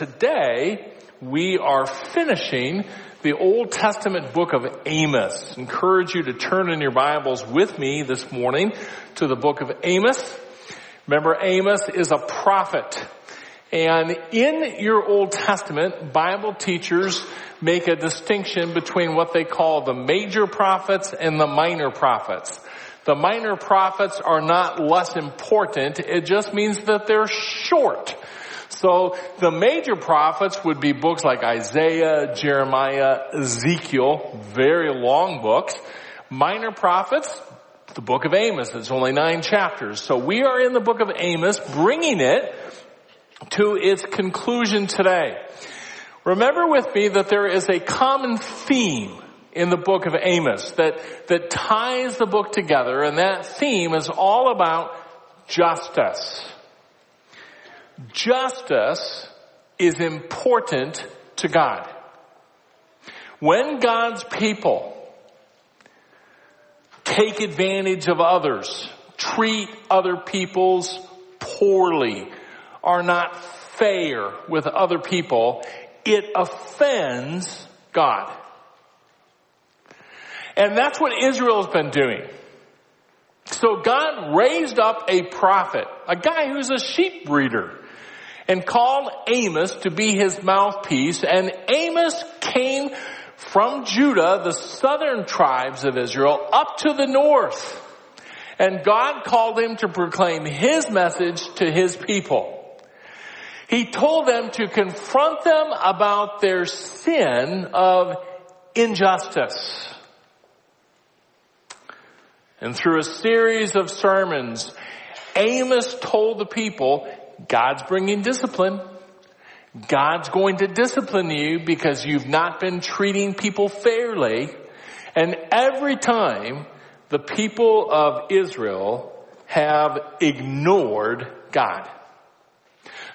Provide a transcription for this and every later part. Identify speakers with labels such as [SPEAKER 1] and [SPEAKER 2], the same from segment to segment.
[SPEAKER 1] today we are finishing the Old Testament book of Amos. Encourage you to turn in your Bibles with me this morning to the book of Amos. Remember, Amos is a prophet. And in your Old Testament, Bible teachers make a distinction between what they call the major prophets and the minor prophets. The minor prophets are not less important. It just means that they're short. So the major prophets would be books like Isaiah, Jeremiah, Ezekiel, very long books. Minor prophets, the book of Amos, it's only nine chapters. So we are in the book of Amos, bringing it to its conclusion today. Remember with me that there is a common theme in the book of Amos that, that ties the book together and that theme is all about justice. Justice is important to God. When God's people take advantage of others, treat other people's poorly, are not fair with other people, it offends God. And that's what Israel's been doing. So God raised up a prophet, a guy who's a sheep breeder, and called Amos to be his mouthpiece. And Amos came from Judah, the southern tribes of Israel, up to the north. And God called him to proclaim his message to his people. He told them to confront them about their sin of injustice. And through a series of sermons, Amos told the people, God's bringing discipline. God's going to discipline you because you've not been treating people fairly. And every time the people of Israel have ignored God.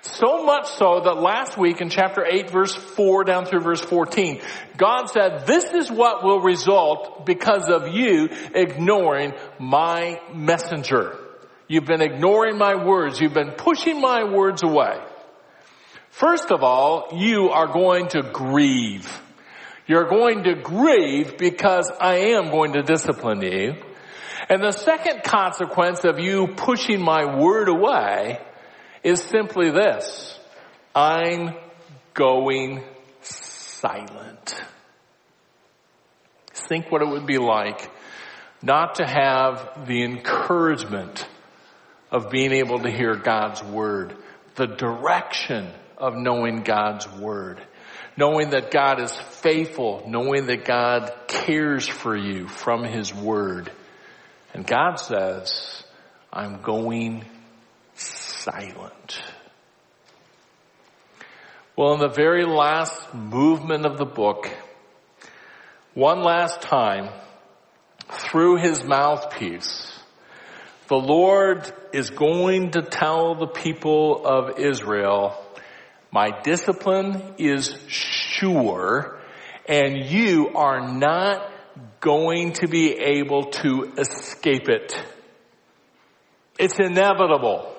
[SPEAKER 1] So much so that last week in chapter 8 verse 4 down through verse 14, God said, this is what will result because of you ignoring my messenger. You've been ignoring my words. You've been pushing my words away. First of all, you are going to grieve. You're going to grieve because I am going to discipline you. And the second consequence of you pushing my word away is simply this. I'm going silent. Think what it would be like not to have the encouragement of being able to hear God's word, the direction of knowing God's word, knowing that God is faithful, knowing that God cares for you from his word. And God says, I'm going silent. Well, in the very last movement of the book, one last time, through his mouthpiece, the Lord is going to tell the people of Israel, my discipline is sure and you are not going to be able to escape it. It's inevitable.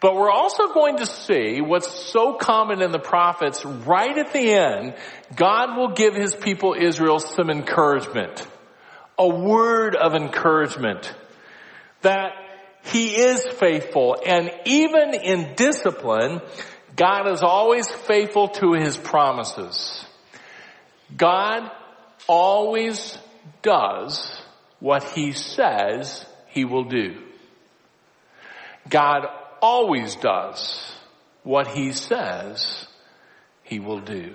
[SPEAKER 1] But we're also going to see what's so common in the prophets right at the end. God will give his people Israel some encouragement. A word of encouragement. That he is faithful and even in discipline, God is always faithful to his promises. God always does what he says he will do. God always does what he says he will do.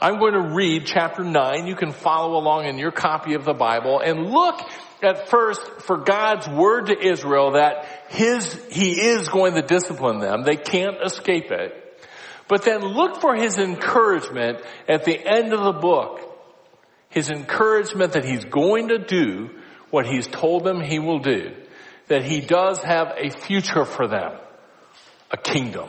[SPEAKER 1] I'm going to read chapter 9. You can follow along in your copy of the Bible and look at first for God's word to Israel that his, he is going to discipline them. They can't escape it. But then look for his encouragement at the end of the book. His encouragement that he's going to do what he's told them he will do that he does have a future for them, a kingdom.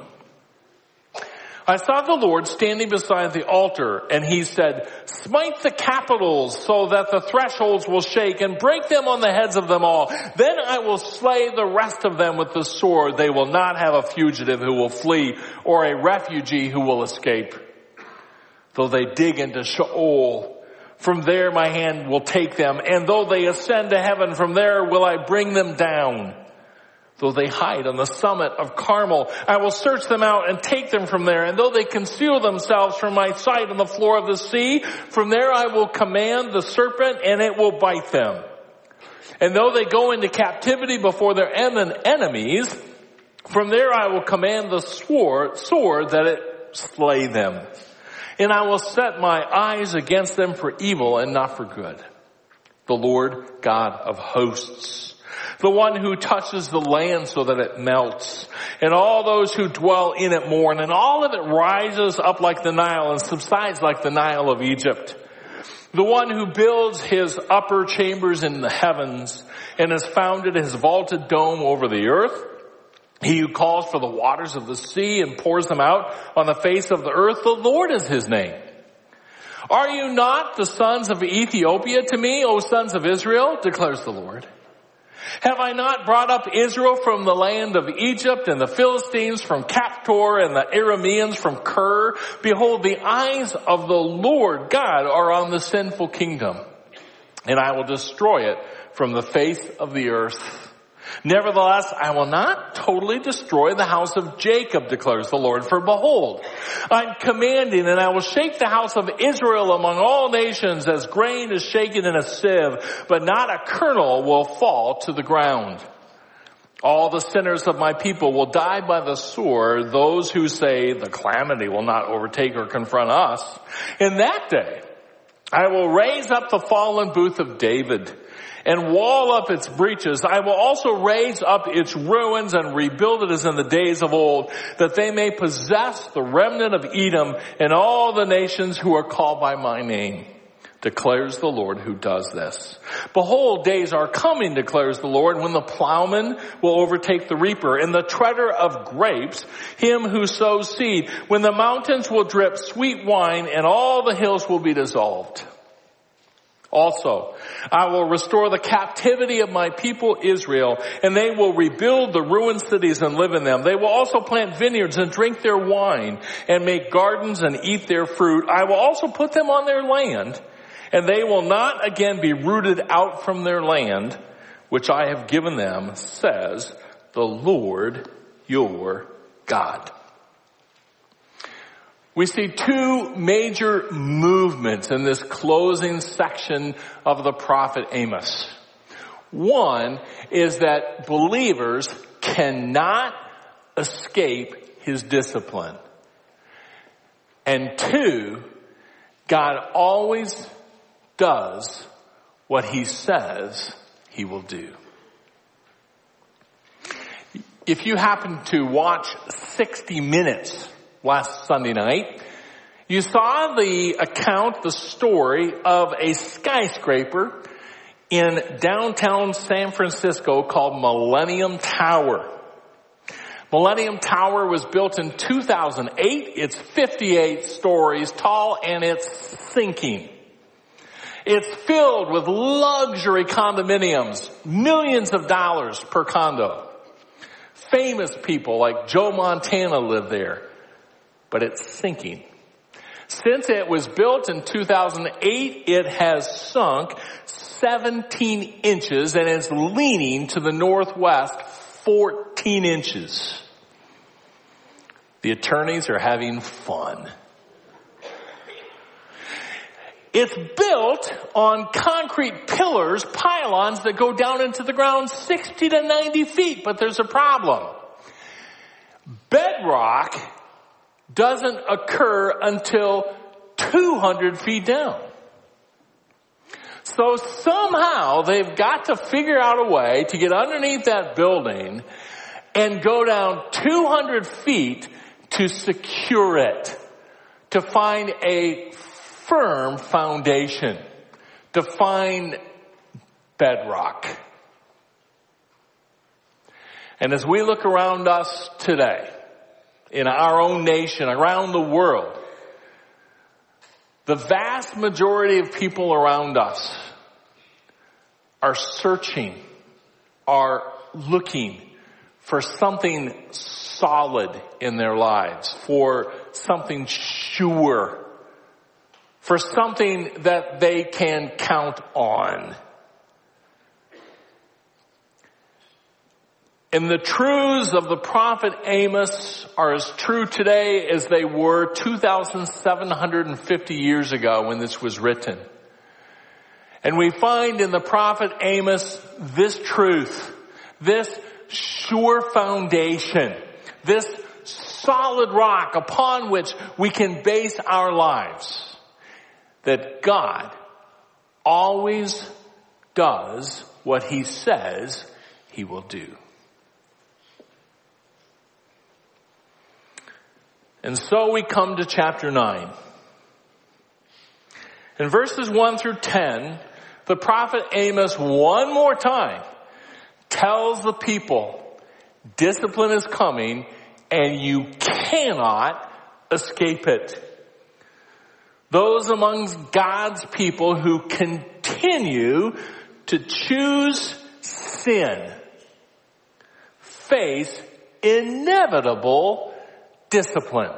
[SPEAKER 1] I saw the Lord standing beside the altar and he said, smite the capitals so that the thresholds will shake and break them on the heads of them all. Then I will slay the rest of them with the sword. They will not have a fugitive who will flee or a refugee who will escape. Though they dig into Sheol, from there my hand will take them. And though they ascend to heaven, from there will I bring them down. Though they hide on the summit of Carmel, I will search them out and take them from there. And though they conceal themselves from my sight on the floor of the sea, from there I will command the serpent and it will bite them. And though they go into captivity before their enemies, from there I will command the sword, sword that it slay them. And I will set my eyes against them for evil and not for good. The Lord God of hosts the one who touches the land so that it melts, and all those who dwell in it mourn, and all of it rises up like the Nile and subsides like the Nile of Egypt. The one who builds his upper chambers in the heavens and has founded his vaulted dome over the earth. He who calls for the waters of the sea and pours them out on the face of the earth, the Lord is his name. Are you not the sons of Ethiopia to me, O sons of Israel? declares the Lord. Have I not brought up Israel from the land of Egypt and the Philistines from Caphtor and the Arameans from Kir? Behold, the eyes of the Lord God are on the sinful kingdom and I will destroy it from the face of the earth. Nevertheless, I will not totally destroy the house of Jacob, declares the Lord, for behold, I'm commanding and I will shake the house of Israel among all nations as grain is shaken in a sieve, but not a kernel will fall to the ground. All the sinners of my people will die by the sword, those who say the calamity will not overtake or confront us. In that day, I will raise up the fallen booth of David and wall up its breaches. I will also raise up its ruins and rebuild it as in the days of old, that they may possess the remnant of Edom and all the nations who are called by my name declares the Lord who does this. Behold, days are coming, declares the Lord, when the plowman will overtake the reaper and the treader of grapes, him who sows seed, when the mountains will drip sweet wine and all the hills will be dissolved. Also, I will restore the captivity of my people Israel, and they will rebuild the ruined cities and live in them. They will also plant vineyards and drink their wine, and make gardens and eat their fruit. I will also put them on their land, and they will not again be rooted out from their land, which I have given them, says the Lord your God we see two major movements in this closing section of the prophet Amos. One is that believers cannot escape his discipline. And two, God always does what he says he will do. If you happen to watch 60 Minutes last Sunday night, you saw the account, the story of a skyscraper in downtown San Francisco called Millennium Tower. Millennium Tower was built in 2008. It's 58 stories tall and it's sinking. It's filled with luxury condominiums, millions of dollars per condo. Famous people like Joe Montana live there but it's sinking. Since it was built in 2008, it has sunk 17 inches and is leaning to the northwest 14 inches. The attorneys are having fun. It's built on concrete pillars, pylons that go down into the ground 60 to 90 feet, but there's a problem. Bedrock doesn't occur until 200 feet down. So somehow they've got to figure out a way to get underneath that building and go down 200 feet to secure it, to find a firm foundation, to find bedrock. And as we look around us today, in our own nation, around the world, the vast majority of people around us are searching, are looking for something solid in their lives, for something sure, for something that they can count on. And the truths of the prophet Amos are as true today as they were 2,750 years ago when this was written. And we find in the prophet Amos this truth, this sure foundation, this solid rock upon which we can base our lives. That God always does what he says he will do. And so we come to chapter 9. In verses 1 through 10, the prophet Amos one more time tells the people, discipline is coming and you cannot escape it. Those amongst God's people who continue to choose sin face inevitable discipline.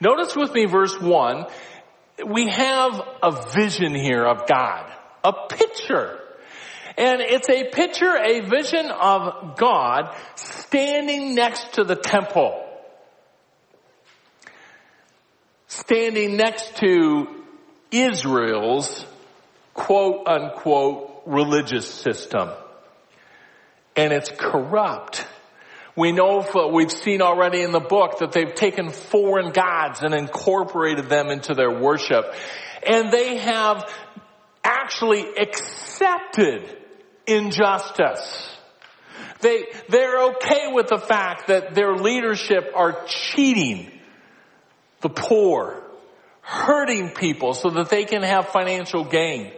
[SPEAKER 1] Notice with me verse 1, we have a vision here of God, a picture. And it's a picture, a vision of God standing next to the temple. Standing next to Israel's quote unquote religious system. And it's corrupt we know, we've seen already in the book that they've taken foreign gods and incorporated them into their worship. And they have actually accepted injustice. They, they're okay with the fact that their leadership are cheating the poor, hurting people so that they can have financial gain.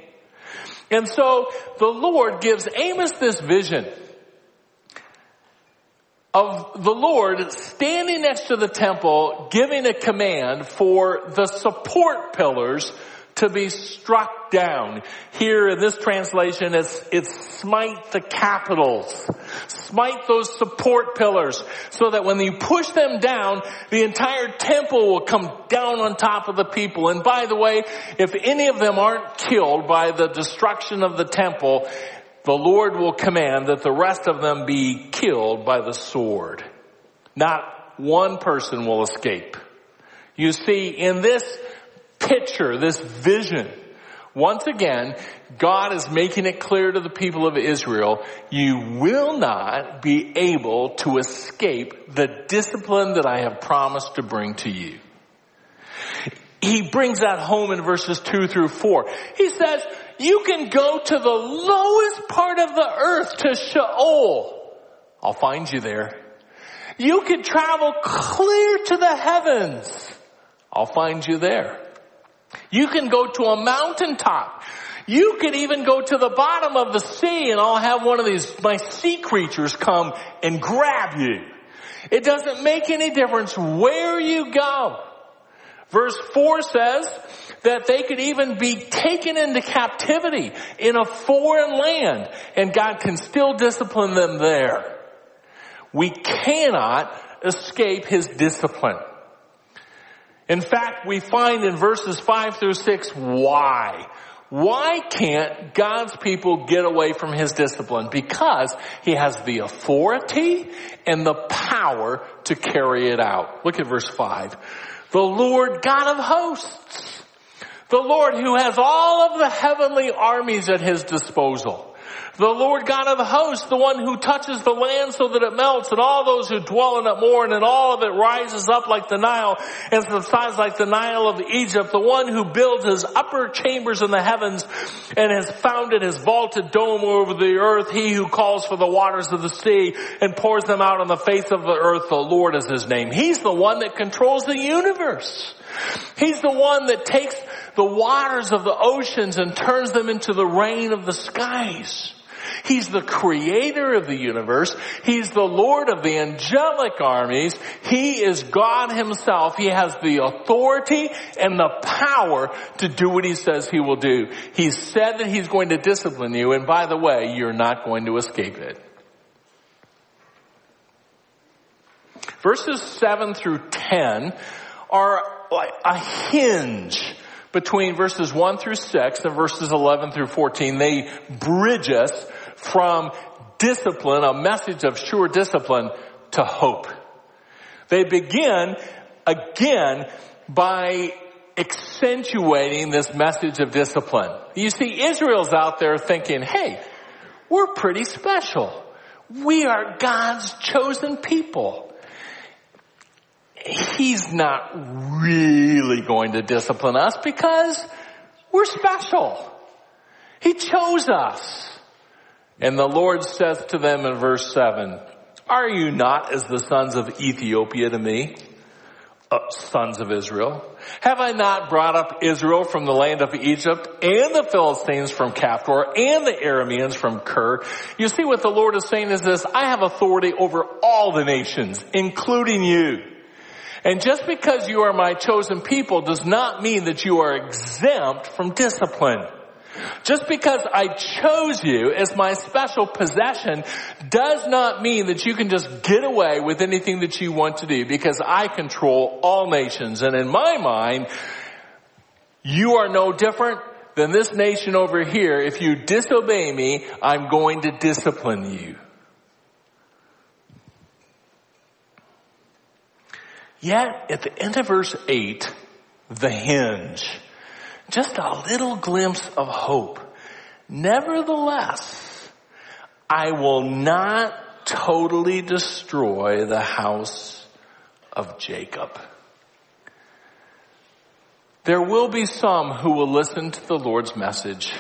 [SPEAKER 1] And so the Lord gives Amos this vision of the Lord standing next to the temple giving a command for the support pillars to be struck down. Here in this translation it's, it's smite the capitals. Smite those support pillars so that when you push them down, the entire temple will come down on top of the people. And by the way, if any of them aren't killed by the destruction of the temple, the Lord will command that the rest of them be killed by the sword. Not one person will escape. You see, in this picture, this vision, once again, God is making it clear to the people of Israel, you will not be able to escape the discipline that I have promised to bring to you. He brings that home in verses two through four. He says, you can go to the lowest part of the earth to Sheol. I'll find you there. You can travel clear to the heavens. I'll find you there. You can go to a mountaintop. You can even go to the bottom of the sea and I'll have one of these, my sea creatures come and grab you. It doesn't make any difference where you go. Verse 4 says that they could even be taken into captivity in a foreign land and God can still discipline them there. We cannot escape His discipline. In fact, we find in verses 5 through 6 why. Why can't God's people get away from His discipline? Because He has the authority and the power to carry it out. Look at verse 5 the Lord God of hosts. The Lord who has all of the heavenly armies at his disposal. The Lord God of hosts, the one who touches the land so that it melts and all those who dwell in it mourn and all of it rises up like the Nile and subsides like the Nile of Egypt. The one who builds his upper chambers in the heavens and has founded his vaulted dome over the earth. He who calls for the waters of the sea and pours them out on the face of the earth. The Lord is his name. He's the one that controls the universe. He's the one that takes the waters of the oceans and turns them into the rain of the skies. He's the creator of the universe. He's the Lord of the angelic armies. He is God himself. He has the authority and the power to do what he says he will do. He said that he's going to discipline you and by the way, you're not going to escape it. Verses 7 through 10 are like a hinge between verses 1 through 6 and verses 11 through 14. They bridge us from discipline, a message of sure discipline, to hope. They begin again by accentuating this message of discipline. You see, Israel's out there thinking, hey, we're pretty special. We are God's chosen people he's not really going to discipline us because we're special. He chose us. And the Lord says to them in verse 7, Are you not as the sons of Ethiopia to me? Uh, sons of Israel. Have I not brought up Israel from the land of Egypt and the Philistines from Caphtor and the Arameans from Kir? You see what the Lord is saying is this, I have authority over all the nations, including you. And just because you are my chosen people does not mean that you are exempt from discipline. Just because I chose you as my special possession does not mean that you can just get away with anything that you want to do because I control all nations. And in my mind, you are no different than this nation over here. If you disobey me, I'm going to discipline you. Yet, at the end of verse 8, the hinge. Just a little glimpse of hope. Nevertheless, I will not totally destroy the house of Jacob. There will be some who will listen to the Lord's message.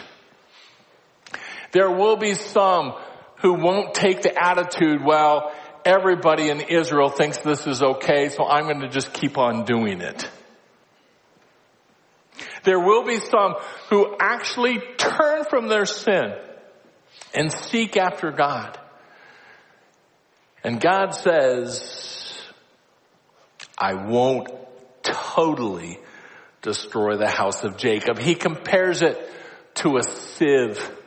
[SPEAKER 1] There will be some who won't take the attitude, well, everybody in Israel thinks this is okay, so I'm going to just keep on doing it. There will be some who actually turn from their sin and seek after God. And God says, I won't totally destroy the house of Jacob. He compares it to a sieve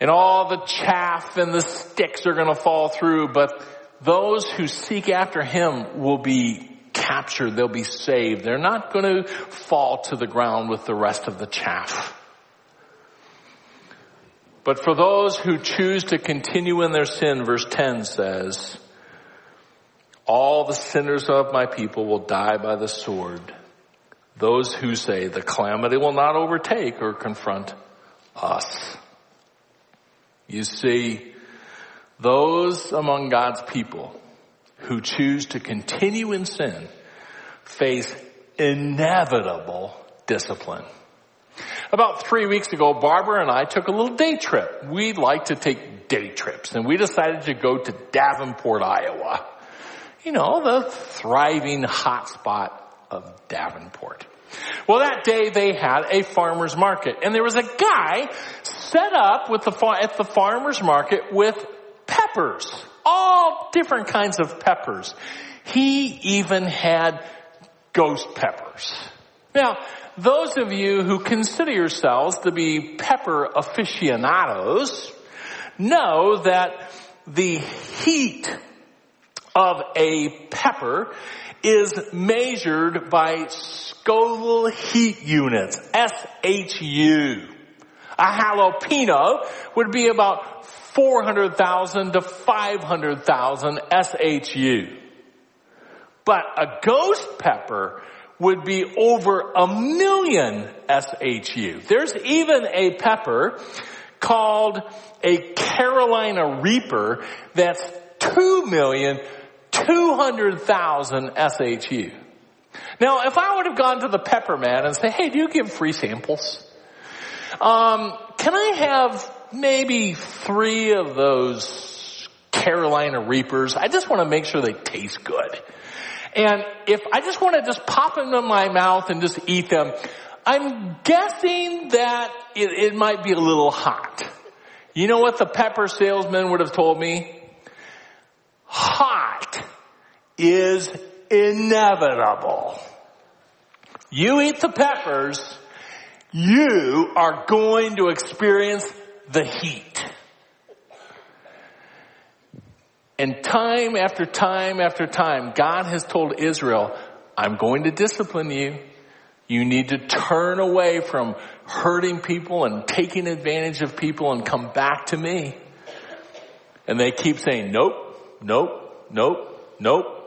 [SPEAKER 1] and all the chaff and the sticks are going to fall through, but those who seek after him will be captured. They'll be saved. They're not going to fall to the ground with the rest of the chaff. But for those who choose to continue in their sin, verse 10 says, all the sinners of my people will die by the sword. Those who say the calamity will not overtake or confront us. You see, those among God's people who choose to continue in sin face inevitable discipline. About three weeks ago, Barbara and I took a little day trip. We like to take day trips and we decided to go to Davenport, Iowa. You know, the thriving hotspot of Davenport. Well, that day they had a farmer's market and there was a guy set up with the, at the farmer's market with peppers. All different kinds of peppers. He even had ghost peppers. Now, those of you who consider yourselves to be pepper aficionados know that the heat of a pepper is measured by Scoville heat units, SHU. A jalapeno would be about 400,000 to 500,000 SHU. But a ghost pepper would be over a million SHU. There's even a pepper called a Carolina Reaper that's 2 million 200,000 SHU. Now, if I would have gone to the pepper man and say, hey, do you give free samples? Um, can I have maybe three of those Carolina Reapers? I just want to make sure they taste good. And if I just want to just pop them in my mouth and just eat them, I'm guessing that it, it might be a little hot. You know what the pepper salesman would have told me? Hot is inevitable. You eat the peppers, you are going to experience the heat. And time after time after time, God has told Israel, I'm going to discipline you. You need to turn away from hurting people and taking advantage of people and come back to me. And they keep saying, nope, nope, nope, nope.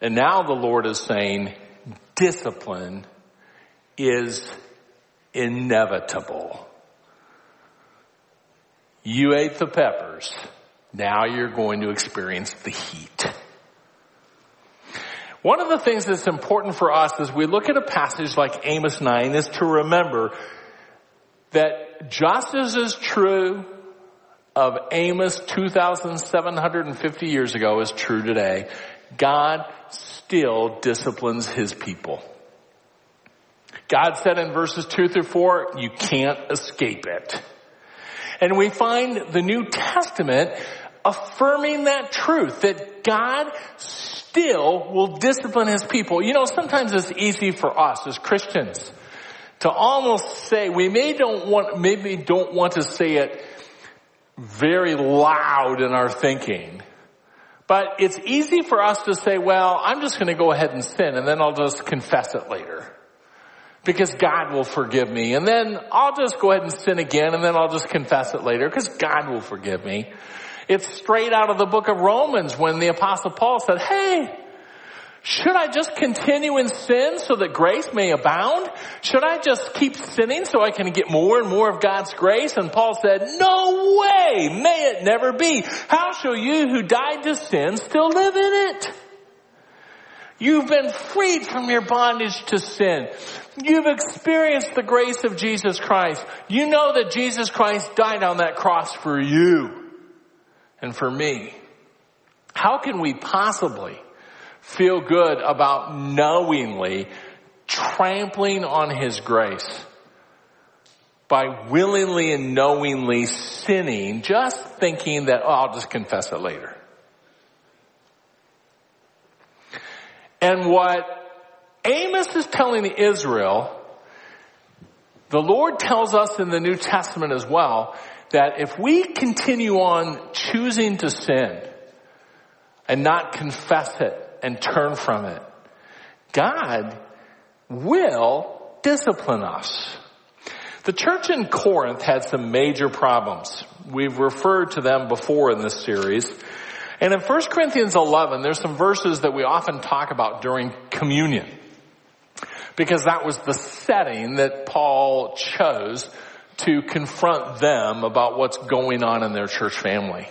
[SPEAKER 1] And now the Lord is saying, discipline is inevitable. You ate the peppers. Now you're going to experience the heat. One of the things that's important for us as we look at a passage like Amos 9 is to remember that just as is true of Amos 2,750 years ago is true today, God still disciplines his people. God said in verses 2 through 4, you can't escape it. And we find the New Testament affirming that truth, that God still will discipline his people. You know, sometimes it's easy for us as Christians to almost say, we may don't want, maybe don't want to say it very loud in our thinking. But it's easy for us to say, well, I'm just going to go ahead and sin and then I'll just confess it later. Because God will forgive me. And then I'll just go ahead and sin again and then I'll just confess it later because God will forgive me. It's straight out of the book of Romans when the apostle Paul said, hey, should I just continue in sin so that grace may abound? Should I just keep sinning so I can get more and more of God's grace? And Paul said, no way! May it never be! How shall you who died to sin still live in it? You've been freed from your bondage to sin. You've experienced the grace of Jesus Christ. You know that Jesus Christ died on that cross for you and for me. How can we possibly feel good about knowingly trampling on His grace by willingly and knowingly sinning, just thinking that, oh, I'll just confess it later. And what Amos is telling Israel, the Lord tells us in the New Testament as well, that if we continue on choosing to sin and not confess it and turn from it, God will discipline us. The church in Corinth had some major problems. We've referred to them before in this series. And in 1 Corinthians 11, there's some verses that we often talk about during communion. Because that was the setting that Paul chose to confront them about what's going on in their church family.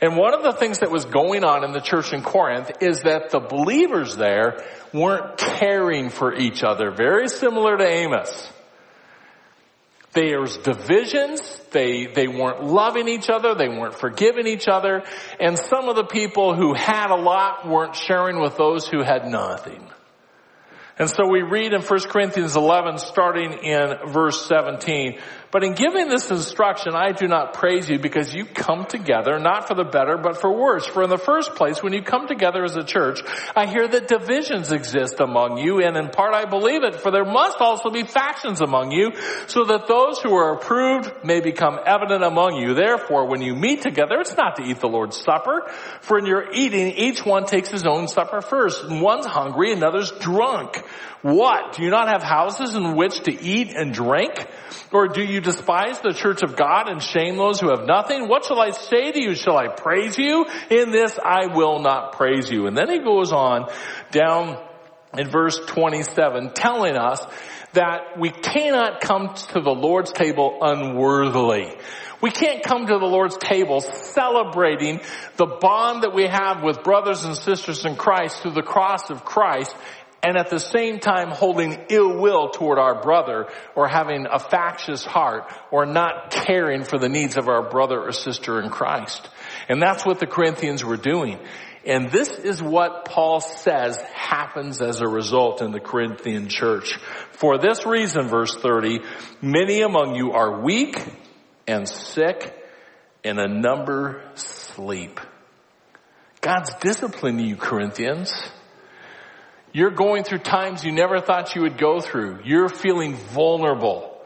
[SPEAKER 1] And one of the things that was going on in the church in Corinth is that the believers there weren't caring for each other, very similar to Amos. There's divisions, they, they weren't loving each other, they weren't forgiving each other, and some of the people who had a lot weren't sharing with those who had nothing. And so we read in 1 Corinthians 11 starting in verse 17, but in giving this instruction, I do not praise you because you come together, not for the better, but for worse. For in the first place, when you come together as a church, I hear that divisions exist among you, and in part I believe it, for there must also be factions among you, so that those who are approved may become evident among you. Therefore, when you meet together, it's not to eat the Lord's supper, for in your eating, each one takes his own supper first, one's hungry, another's drunk. What? Do you not have houses in which to eat and drink? Or do you despise the church of God and shame those who have nothing? What shall I say to you? Shall I praise you? In this I will not praise you. And then he goes on down in verse 27 telling us that we cannot come to the Lord's table unworthily. We can't come to the Lord's table celebrating the bond that we have with brothers and sisters in Christ through the cross of Christ and at the same time holding ill will toward our brother or having a factious heart or not caring for the needs of our brother or sister in Christ. And that's what the Corinthians were doing. And this is what Paul says happens as a result in the Corinthian church. For this reason, verse 30, many among you are weak and sick and a number sleep. God's disciplining you, Corinthians. You're going through times you never thought you would go through. You're feeling vulnerable.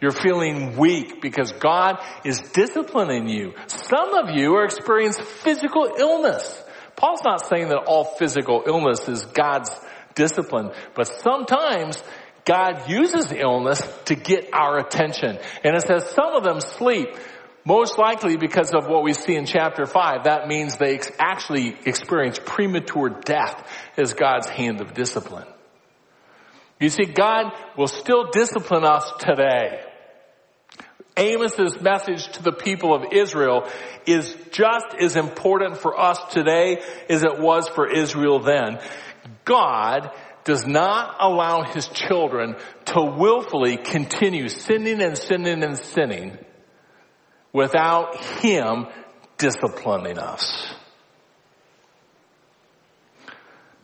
[SPEAKER 1] You're feeling weak because God is disciplining you. Some of you are experiencing physical illness. Paul's not saying that all physical illness is God's discipline, but sometimes God uses illness to get our attention. And it says some of them sleep. Most likely because of what we see in chapter 5, that means they actually experience premature death as God's hand of discipline. You see, God will still discipline us today. Amos's message to the people of Israel is just as important for us today as it was for Israel then. God does not allow his children to willfully continue sinning and sinning and sinning without him disciplining us.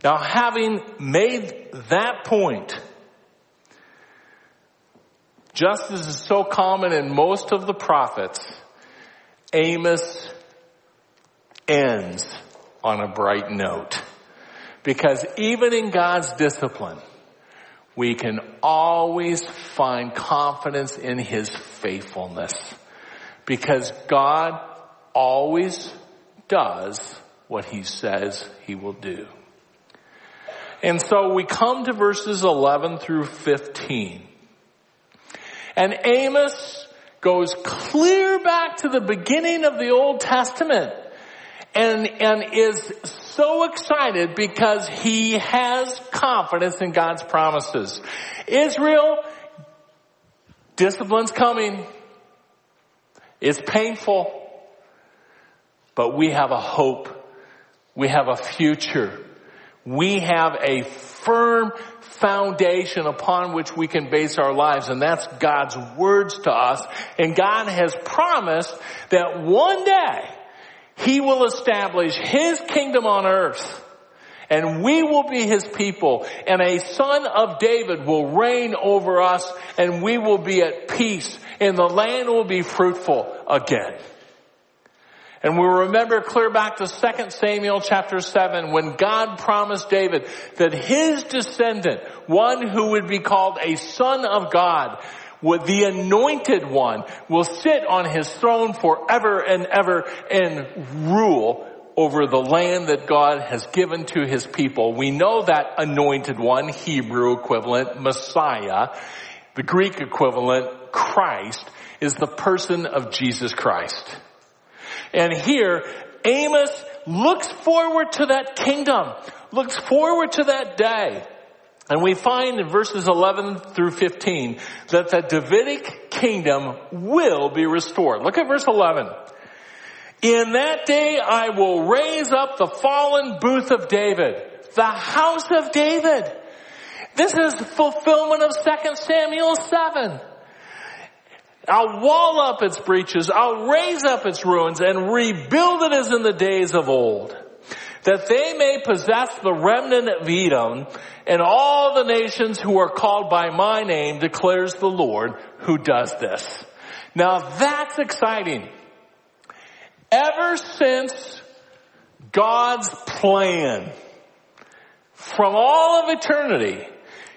[SPEAKER 1] Now having made that point, just as is so common in most of the prophets, Amos ends on a bright note. Because even in God's discipline, we can always find confidence in His faithfulness. Because God always does what He says He will do. And so we come to verses 11 through 15. And Amos goes clear back to the beginning of the Old Testament and, and is so excited because he has confidence in God's promises. Israel, discipline's coming. It's painful, but we have a hope. We have a future. We have a firm foundation upon which we can base our lives, and that's God's words to us. And God has promised that one day He will establish His kingdom on earth. And we will be His people, and a son of David will reign over us, and we will be at peace, and the land will be fruitful again. And we remember clear back to 2 Samuel chapter 7 when God promised David that his descendant, one who would be called a son of God, would the anointed one will sit on his throne forever and ever and rule over the land that God has given to his people. We know that anointed one, Hebrew equivalent, Messiah, the Greek equivalent, Christ, is the person of Jesus Christ. And here, Amos looks forward to that kingdom, looks forward to that day. And we find in verses 11 through 15 that the Davidic kingdom will be restored. Look at verse 11. In that day I will raise up the fallen booth of David, the house of David. This is fulfillment of 2 Samuel 7. I'll wall up its breaches. I'll raise up its ruins and rebuild it as in the days of old. That they may possess the remnant of Edom and all the nations who are called by my name declares the Lord who does this. Now that's exciting. Ever since God's plan from all of eternity,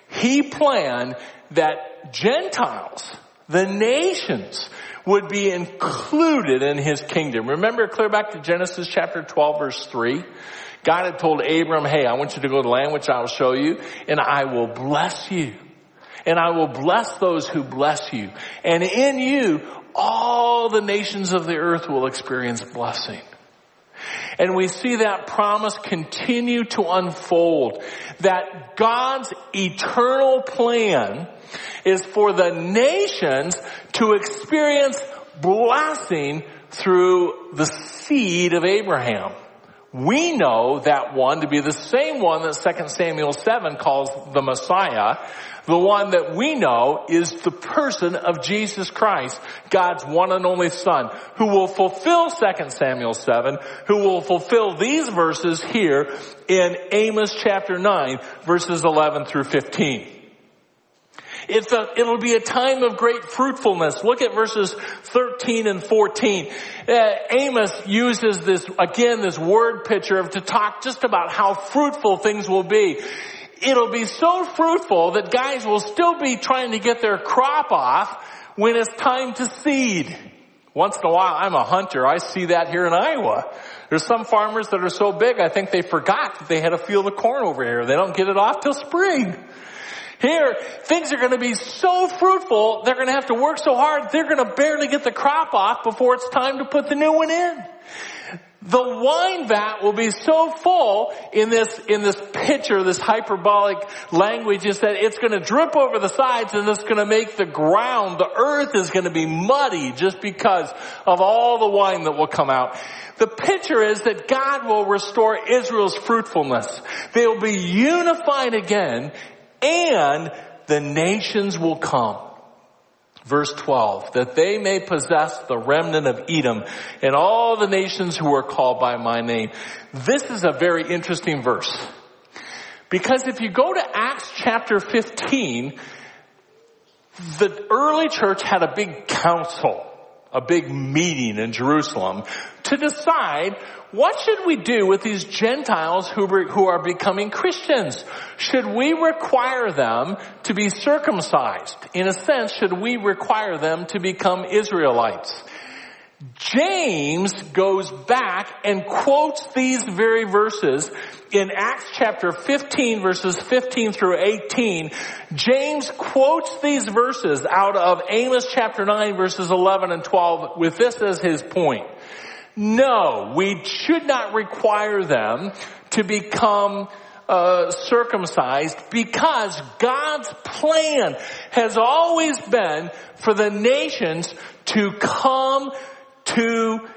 [SPEAKER 1] He planned that Gentiles the nations would be included in his kingdom. Remember clear back to Genesis chapter 12 verse 3? God had told Abram, hey, I want you to go to the land which I will show you and I will bless you. And I will bless those who bless you. And in you, all the nations of the earth will experience blessing. And we see that promise continue to unfold. That God's eternal plan is for the nations to experience blessing through the seed of Abraham. We know that one to be the same one that 2 Samuel 7 calls the Messiah. The one that we know is the person of Jesus Christ, God's one and only son, who will fulfill 2 Samuel 7, who will fulfill these verses here in Amos chapter 9, verses 11 through 15. It's a, it'll be a time of great fruitfulness. Look at verses 13 and 14. Uh, Amos uses this, again, this word picture of to talk just about how fruitful things will be. It'll be so fruitful that guys will still be trying to get their crop off when it's time to seed. Once in a while, I'm a hunter. I see that here in Iowa. There's some farmers that are so big, I think they forgot that they had a field of corn over here. They don't get it off till spring. Here, things are going to be so fruitful, they're going to have to work so hard, they're going to barely get the crop off before it's time to put the new one in. The wine vat will be so full in this, in this picture, this hyperbolic language is that it's going to drip over the sides and it's going to make the ground, the earth is going to be muddy just because of all the wine that will come out. The picture is that God will restore Israel's fruitfulness. They will be unified again and the nations will come. Verse 12, that they may possess the remnant of Edom and all the nations who are called by my name. This is a very interesting verse. Because if you go to Acts chapter 15, the early church had a big council, a big meeting in Jerusalem to decide what should we do with these Gentiles who, who are becoming Christians? Should we require them to be circumcised? In a sense, should we require them to become Israelites? James goes back and quotes these very verses in Acts chapter 15 verses 15 through 18. James quotes these verses out of Amos chapter 9 verses 11 and 12 with this as his point. No, we should not require them to become uh, circumcised because God's plan has always been for the nations to come to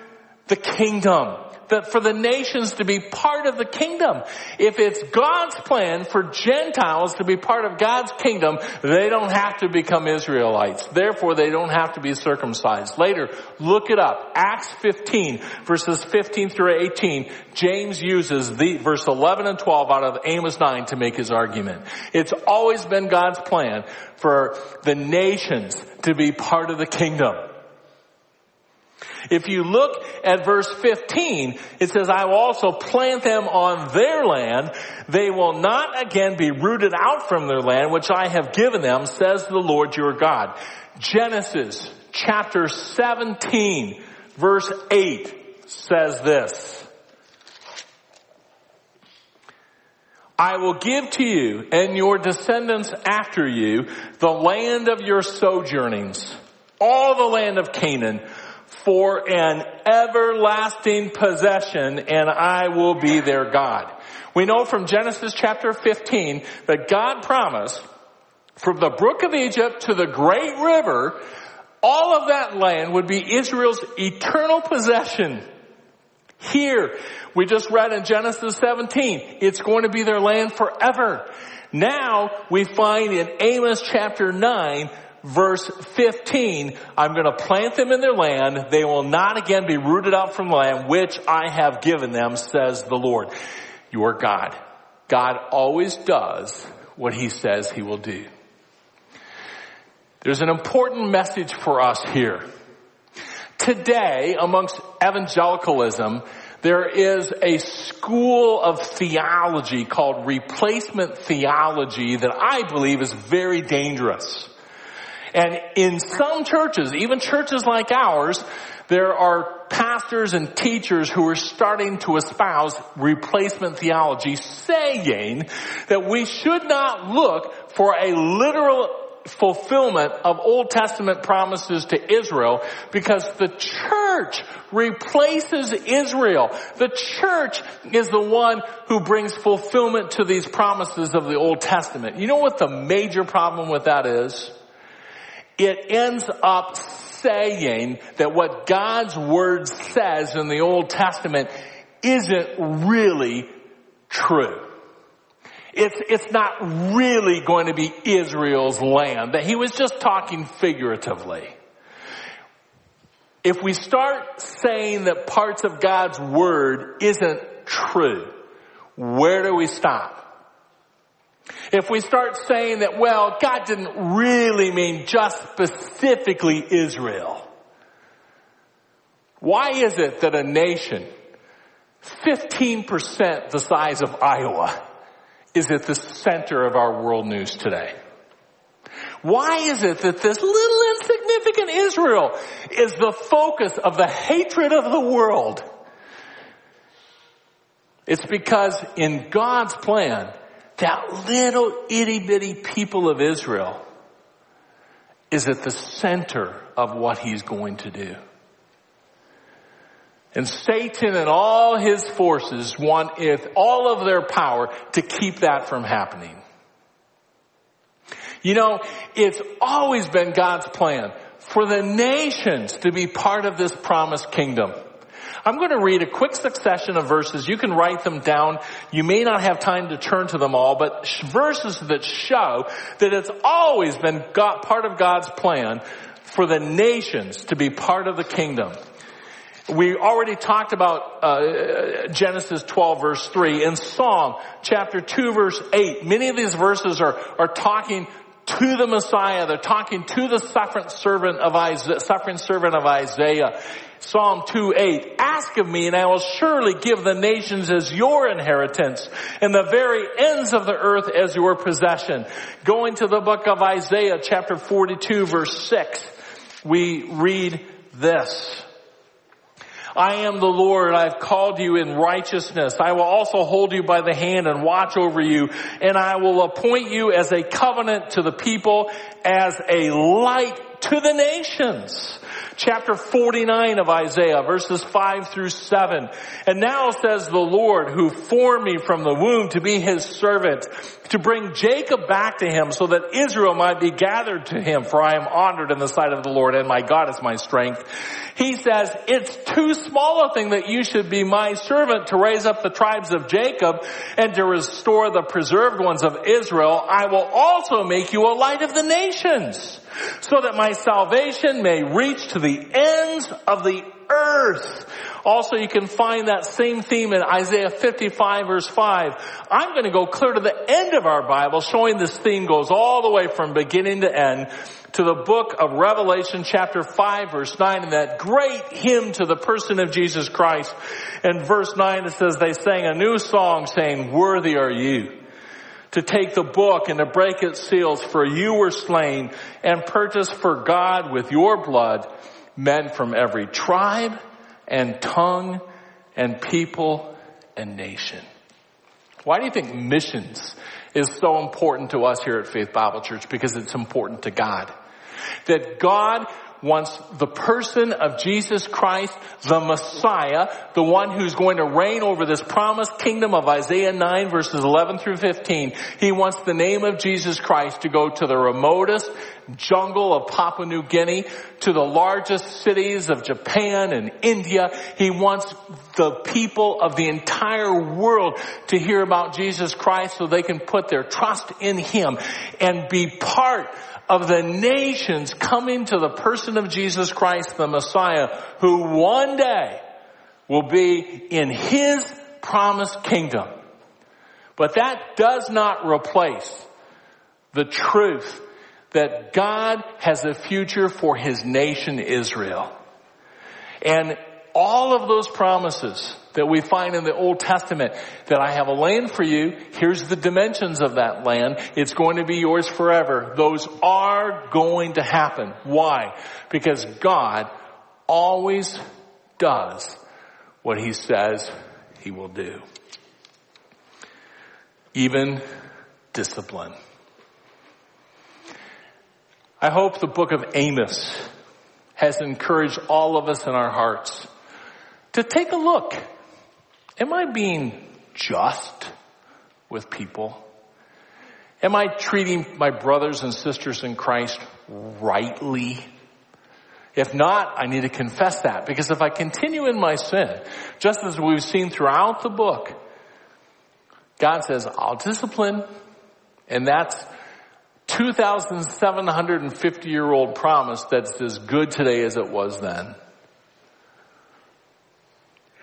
[SPEAKER 1] the kingdom that for the nations to be part of the kingdom. If it's God's plan for Gentiles to be part of God's kingdom, they don't have to become Israelites. Therefore, they don't have to be circumcised. Later, look it up. Acts 15, verses 15 through 18, James uses the verse 11 and 12 out of Amos 9 to make his argument. It's always been God's plan for the nations to be part of the kingdom. If you look at verse 15, it says, I will also plant them on their land. They will not again be rooted out from their land, which I have given them, says the Lord your God. Genesis chapter 17 verse 8 says this. I will give to you and your descendants after you the land of your sojournings, all the land of Canaan, for an everlasting possession and I will be their God. We know from Genesis chapter 15 that God promised from the brook of Egypt to the great river, all of that land would be Israel's eternal possession. Here, we just read in Genesis 17, it's going to be their land forever. Now, we find in Amos chapter 9 verse 15, I'm going to plant them in their land. They will not again be rooted out from the land which I have given them, says the Lord. Your God. God always does what he says he will do. There's an important message for us here. Today, amongst evangelicalism, there is a school of theology called replacement theology that I believe is very dangerous. And in some churches, even churches like ours, there are pastors and teachers who are starting to espouse replacement theology saying that we should not look for a literal fulfillment of Old Testament promises to Israel because the church replaces Israel. The church is the one who brings fulfillment to these promises of the Old Testament. You know what the major problem with that is? It ends up saying that what God's word says in the Old Testament isn't really true. It's, it's not really going to be Israel's land, that he was just talking figuratively. If we start saying that parts of God's word isn't true, where do we stop? If we start saying that, well, God didn't really mean just specifically Israel. Why is it that a nation 15% the size of Iowa is at the center of our world news today? Why is it that this little insignificant Israel is the focus of the hatred of the world? It's because in God's plan, that little itty bitty people of Israel is at the center of what he's going to do. And Satan and all his forces want with all of their power to keep that from happening. You know, it's always been God's plan for the nations to be part of this promised kingdom. I'm going to read a quick succession of verses. You can write them down. You may not have time to turn to them all, but verses that show that it's always been part of God's plan for the nations to be part of the kingdom. We already talked about uh, Genesis 12 verse 3 in Psalm chapter 2 verse 8. Many of these verses are, are talking to the Messiah. They're talking to the suffering servant of Isaiah, suffering servant of Isaiah. Psalm 2:8, ask of me and I will surely give the nations as your inheritance and the very ends of the earth as your possession. Going to the book of Isaiah chapter 42 verse 6, we read this. I am the Lord. I've called you in righteousness. I will also hold you by the hand and watch over you. And I will appoint you as a covenant to the people, as a light to the nations chapter 49 of Isaiah, verses 5 through 7. And now says the Lord who formed me from the womb to be his servant, to bring Jacob back to him so that Israel might be gathered to him, for I am honored in the sight of the Lord and my God is my strength. He says, it's too small a thing that you should be my servant to raise up the tribes of Jacob and to restore the preserved ones of Israel. I will also make you a light of the nations so that my salvation may reach to the ends of the earth. Also, you can find that same theme in Isaiah 55 verse 5. I'm going to go clear to the end of our Bible showing this theme goes all the way from beginning to end to the book of Revelation chapter 5 verse 9 and that great hymn to the person of Jesus Christ. In verse 9 it says they sang a new song saying, worthy are you to take the book and to break its seals for you were slain and purchased for God with your blood men from every tribe and tongue and people and nation. Why do you think missions is so important to us here at Faith Bible Church? Because it's important to God. That God wants the person of Jesus Christ, the Messiah, the one who's going to reign over this promised kingdom of Isaiah 9 verses 11 through 15. He wants the name of Jesus Christ to go to the remotest jungle of Papua New Guinea, to the largest cities of Japan and India. He wants the people of the entire world to hear about Jesus Christ so they can put their trust in Him and be part of the nations coming to the person of Jesus Christ, the Messiah, who one day will be in His promised kingdom. But that does not replace the truth that God has a future for His nation Israel. And all of those promises that we find in the Old Testament that I have a land for you. Here's the dimensions of that land. It's going to be yours forever. Those are going to happen. Why? Because God always does what he says he will do. Even discipline. I hope the book of Amos has encouraged all of us in our hearts to take a look Am I being just with people? Am I treating my brothers and sisters in Christ rightly? If not, I need to confess that because if I continue in my sin, just as we've seen throughout the book, God says, I'll discipline. And that's 2,750 year old promise that's as good today as it was then.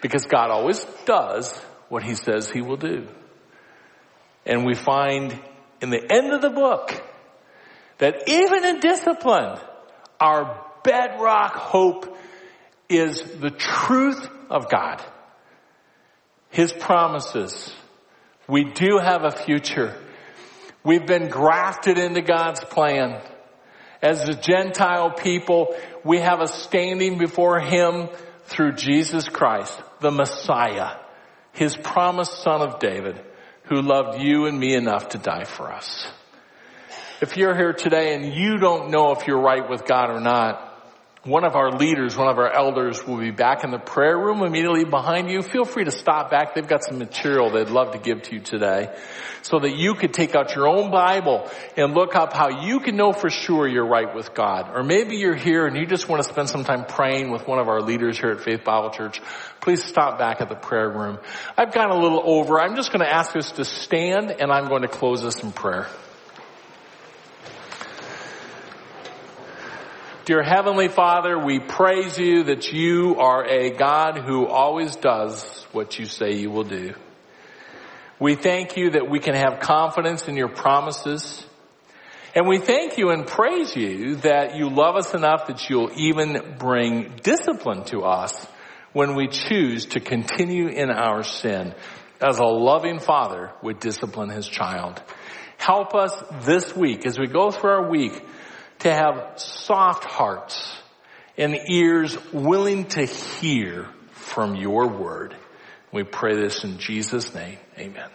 [SPEAKER 1] Because God always does what he says he will do. And we find in the end of the book that even in discipline, our bedrock hope is the truth of God. His promises. We do have a future. We've been grafted into God's plan. As the Gentile people, we have a standing before Him through Jesus Christ, the Messiah, His promised son of David, who loved you and me enough to die for us. If you're here today and you don't know if you're right with God or not, one of our leaders, one of our elders will be back in the prayer room immediately behind you. Feel free to stop back. They've got some material they'd love to give to you today so that you could take out your own Bible and look up how you can know for sure you're right with God. Or maybe you're here and you just want to spend some time praying with one of our leaders here at Faith Bible Church. Please stop back at the prayer room. I've gone a little over. I'm just going to ask us to stand and I'm going to close this in prayer. Dear Heavenly Father, we praise you that you are a God who always does what you say you will do. We thank you that we can have confidence in your promises. And we thank you and praise you that you love us enough that you'll even bring discipline to us when we choose to continue in our sin as a loving father would discipline his child. Help us this week as we go through our week to have soft hearts and ears willing to hear from your word. We pray this in Jesus' name. Amen.